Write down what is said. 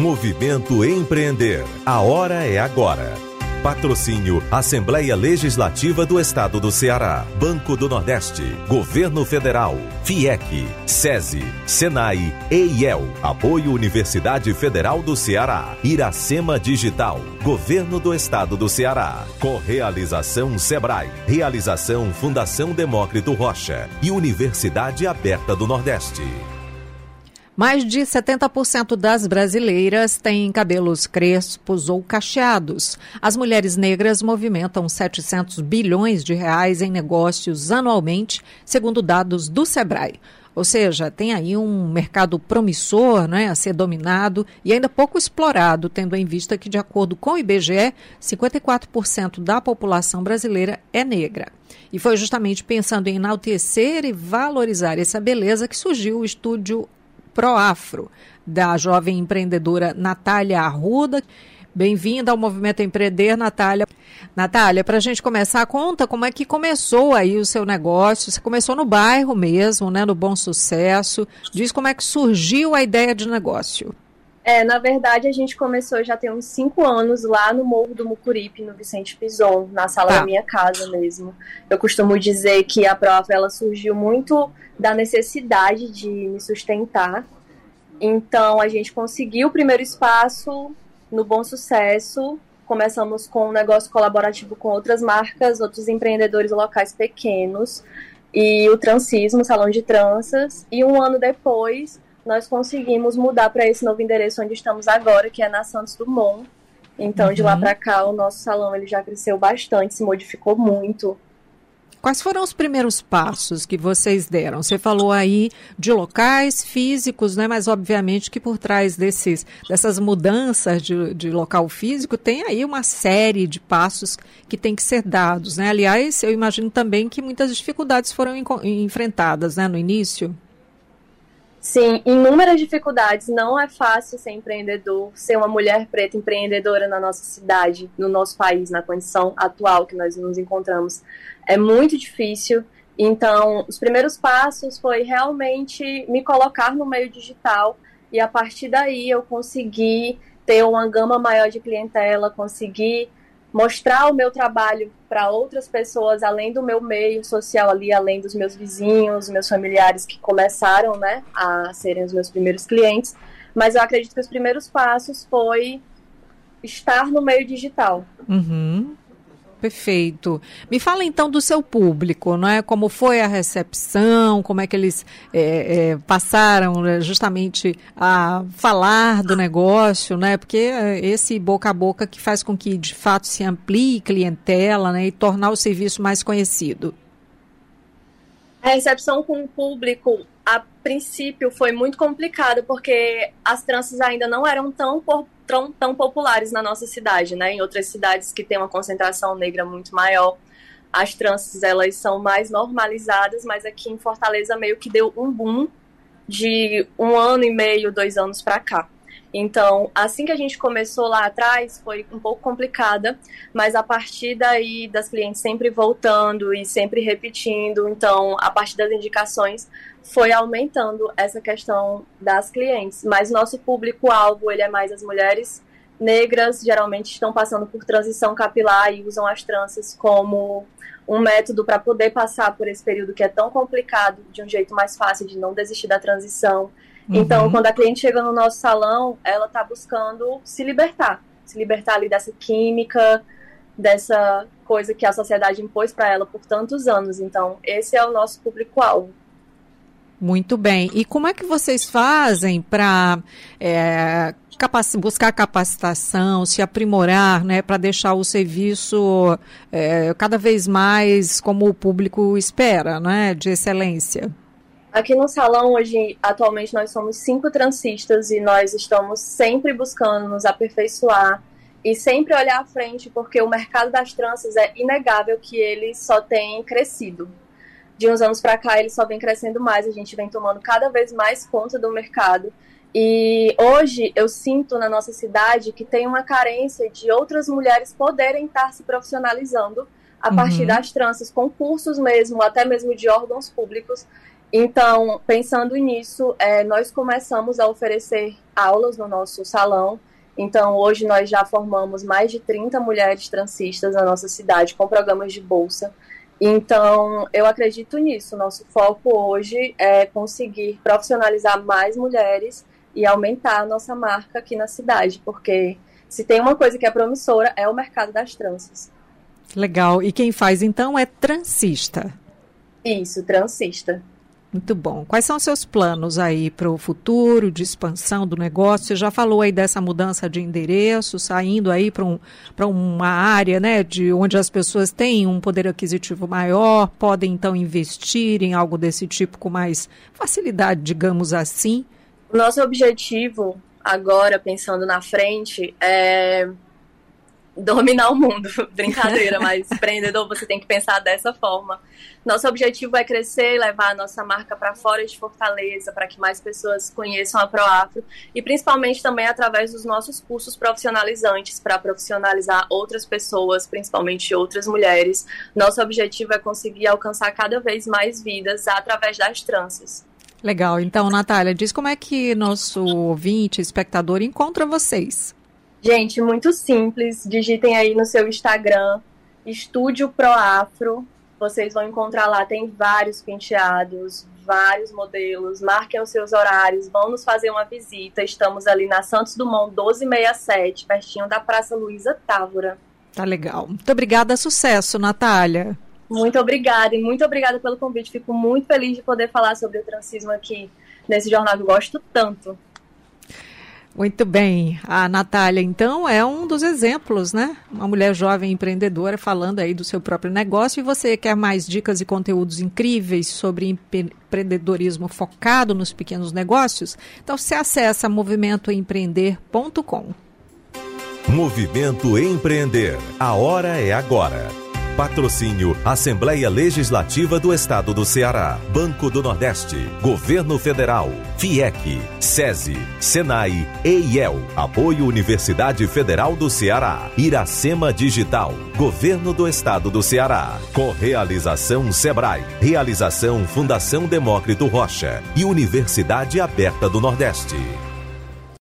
Movimento Empreender. A hora é agora. Patrocínio Assembleia Legislativa do Estado do Ceará, Banco do Nordeste, Governo Federal, FIEC, SESI, SENAI, EIEL, Apoio Universidade Federal do Ceará, Iracema Digital, Governo do Estado do Ceará, Correalização Sebrae, Realização Fundação Demócrito Rocha e Universidade Aberta do Nordeste. Mais de 70% das brasileiras têm cabelos crespos ou cacheados. As mulheres negras movimentam 700 bilhões de reais em negócios anualmente, segundo dados do Sebrae. Ou seja, tem aí um mercado promissor né, a ser dominado e ainda pouco explorado, tendo em vista que, de acordo com o IBGE, 54% da população brasileira é negra. E foi justamente pensando em enaltecer e valorizar essa beleza que surgiu o estúdio Proafro, da jovem empreendedora Natália Arruda. Bem-vinda ao Movimento Empreender, Natália. Natália, para a gente começar, conta como é que começou aí o seu negócio. Você começou no bairro mesmo, né, no Bom Sucesso. Diz como é que surgiu a ideia de negócio. É, na verdade, a gente começou já tem uns cinco anos lá no Morro do Mucuripe, no Vicente Pison, na sala tá. da minha casa mesmo. Eu costumo dizer que a prova ela surgiu muito da necessidade de me sustentar. Então, a gente conseguiu o primeiro espaço no Bom Sucesso. Começamos com um negócio colaborativo com outras marcas, outros empreendedores locais pequenos e o Transismo, Salão de Tranças. E um ano depois nós conseguimos mudar para esse novo endereço onde estamos agora, que é na Santos Dumont. Então, uhum. de lá uhum. para cá, o nosso salão ele já cresceu bastante, se modificou muito. Quais foram os primeiros passos que vocês deram? Você falou aí de locais físicos, né? mas obviamente que por trás desses, dessas mudanças de, de local físico tem aí uma série de passos que tem que ser dados. Né? Aliás, eu imagino também que muitas dificuldades foram enfrentadas né, no início. Sim, inúmeras dificuldades. Não é fácil ser empreendedor, ser uma mulher preta empreendedora na nossa cidade, no nosso país, na condição atual que nós nos encontramos. É muito difícil. Então, os primeiros passos foi realmente me colocar no meio digital e a partir daí eu consegui ter uma gama maior de clientela, conseguir mostrar o meu trabalho para outras pessoas, além do meu meio social ali, além dos meus vizinhos, meus familiares que começaram, né, a serem os meus primeiros clientes. Mas eu acredito que os primeiros passos foi estar no meio digital. Uhum. Perfeito. Me fala então do seu público, não é? Como foi a recepção? Como é que eles é, é, passaram né, justamente a falar do negócio, né? Porque é esse boca a boca que faz com que de fato se amplie clientela, né? E tornar o serviço mais conhecido. A recepção com o público, a princípio, foi muito complicada porque as tranças ainda não eram tão tão, tão populares na nossa cidade, né? Em outras cidades que tem uma concentração negra muito maior, as tranças elas são mais normalizadas, mas aqui em Fortaleza meio que deu um boom de um ano e meio, dois anos para cá. Então, assim que a gente começou lá atrás, foi um pouco complicada, mas a partir daí das clientes sempre voltando e sempre repetindo, então, a partir das indicações, foi aumentando essa questão das clientes. Mas nosso público-alvo, ele é mais as mulheres negras, geralmente estão passando por transição capilar e usam as tranças como um método para poder passar por esse período que é tão complicado de um jeito mais fácil de não desistir da transição então, uhum. Quando a cliente chega no nosso salão, ela está buscando se libertar, se libertar ali dessa química, dessa coisa que a sociedade impôs para ela por tantos anos. Então, esse é o nosso público-alvo. Muito bem. E como é que vocês fazem para é, capac buscar capacitação, se aprimorar, né, para deixar o serviço é, cada vez mais como o público espera, né, de excelência? Aqui no salão, hoje, atualmente, nós somos cinco transistas e nós estamos sempre buscando nos aperfeiçoar e sempre olhar à frente, porque o mercado das tranças é inegável que ele só tem crescido. De uns anos para cá, ele só vem crescendo mais, a gente vem tomando cada vez mais conta do mercado. E hoje eu sinto na nossa cidade que tem uma carência de outras mulheres poderem estar se profissionalizando a partir uhum. das tranças, concursos mesmo, até mesmo de órgãos públicos, Então, pensando nisso, é, nós começamos a oferecer aulas no nosso salão. Então, hoje nós já formamos mais de 30 mulheres transistas na nossa cidade com programas de bolsa. Então, eu acredito nisso. Nosso foco hoje é conseguir profissionalizar mais mulheres e aumentar a nossa marca aqui na cidade, porque se tem uma coisa que é promissora é o mercado das tranças. Legal. E quem faz então é transista. Isso, transista. Muito bom. Quais são os seus planos aí para o futuro de expansão do negócio? Você já falou aí dessa mudança de endereço, saindo aí para um, uma área né, de onde as pessoas têm um poder aquisitivo maior, podem então investir em algo desse tipo com mais facilidade, digamos assim. Nosso objetivo agora, pensando na frente, é dominar o mundo. Brincadeira, mas empreendedor você tem que pensar dessa forma. Nosso objetivo é crescer levar a nossa marca para fora de Fortaleza, para que mais pessoas conheçam a ProAfro e principalmente também através dos nossos cursos profissionalizantes para profissionalizar outras pessoas, principalmente outras mulheres. Nosso objetivo é conseguir alcançar cada vez mais vidas através das tranças. Legal. Então, Natália, diz como é que nosso ouvinte, espectador, encontra vocês. Gente, muito simples. Digitem aí no seu Instagram, Estúdio Pro Afro. Vocês vão encontrar lá, tem vários penteados, vários modelos. Marquem os seus horários, vão nos fazer uma visita. Estamos ali na Santos Dumont 1267, pertinho da Praça Luísa Távora. Tá legal. Muito obrigada, sucesso, Natália. Muito obrigada e muito obrigada pelo convite. Fico muito feliz de poder falar sobre o transismo aqui nesse jornal que eu gosto tanto. Muito bem. A Natália, então, é um dos exemplos, né? Uma mulher jovem empreendedora falando aí do seu próprio negócio. E você quer mais dicas e conteúdos incríveis sobre empreendedorismo focado nos pequenos negócios? Então, você acessa movimentoempreender.com. Movimento Empreender. A hora é agora. Patrocínio Assembleia Legislativa do Estado do Ceará, Banco do Nordeste, Governo Federal, FIEC, SESI, SENAI, EIEL, Apoio Universidade Federal do Ceará, Iracema Digital, Governo do Estado do Ceará, Correalização Sebrae, Realização Fundação Demócrito Rocha e Universidade Aberta do Nordeste.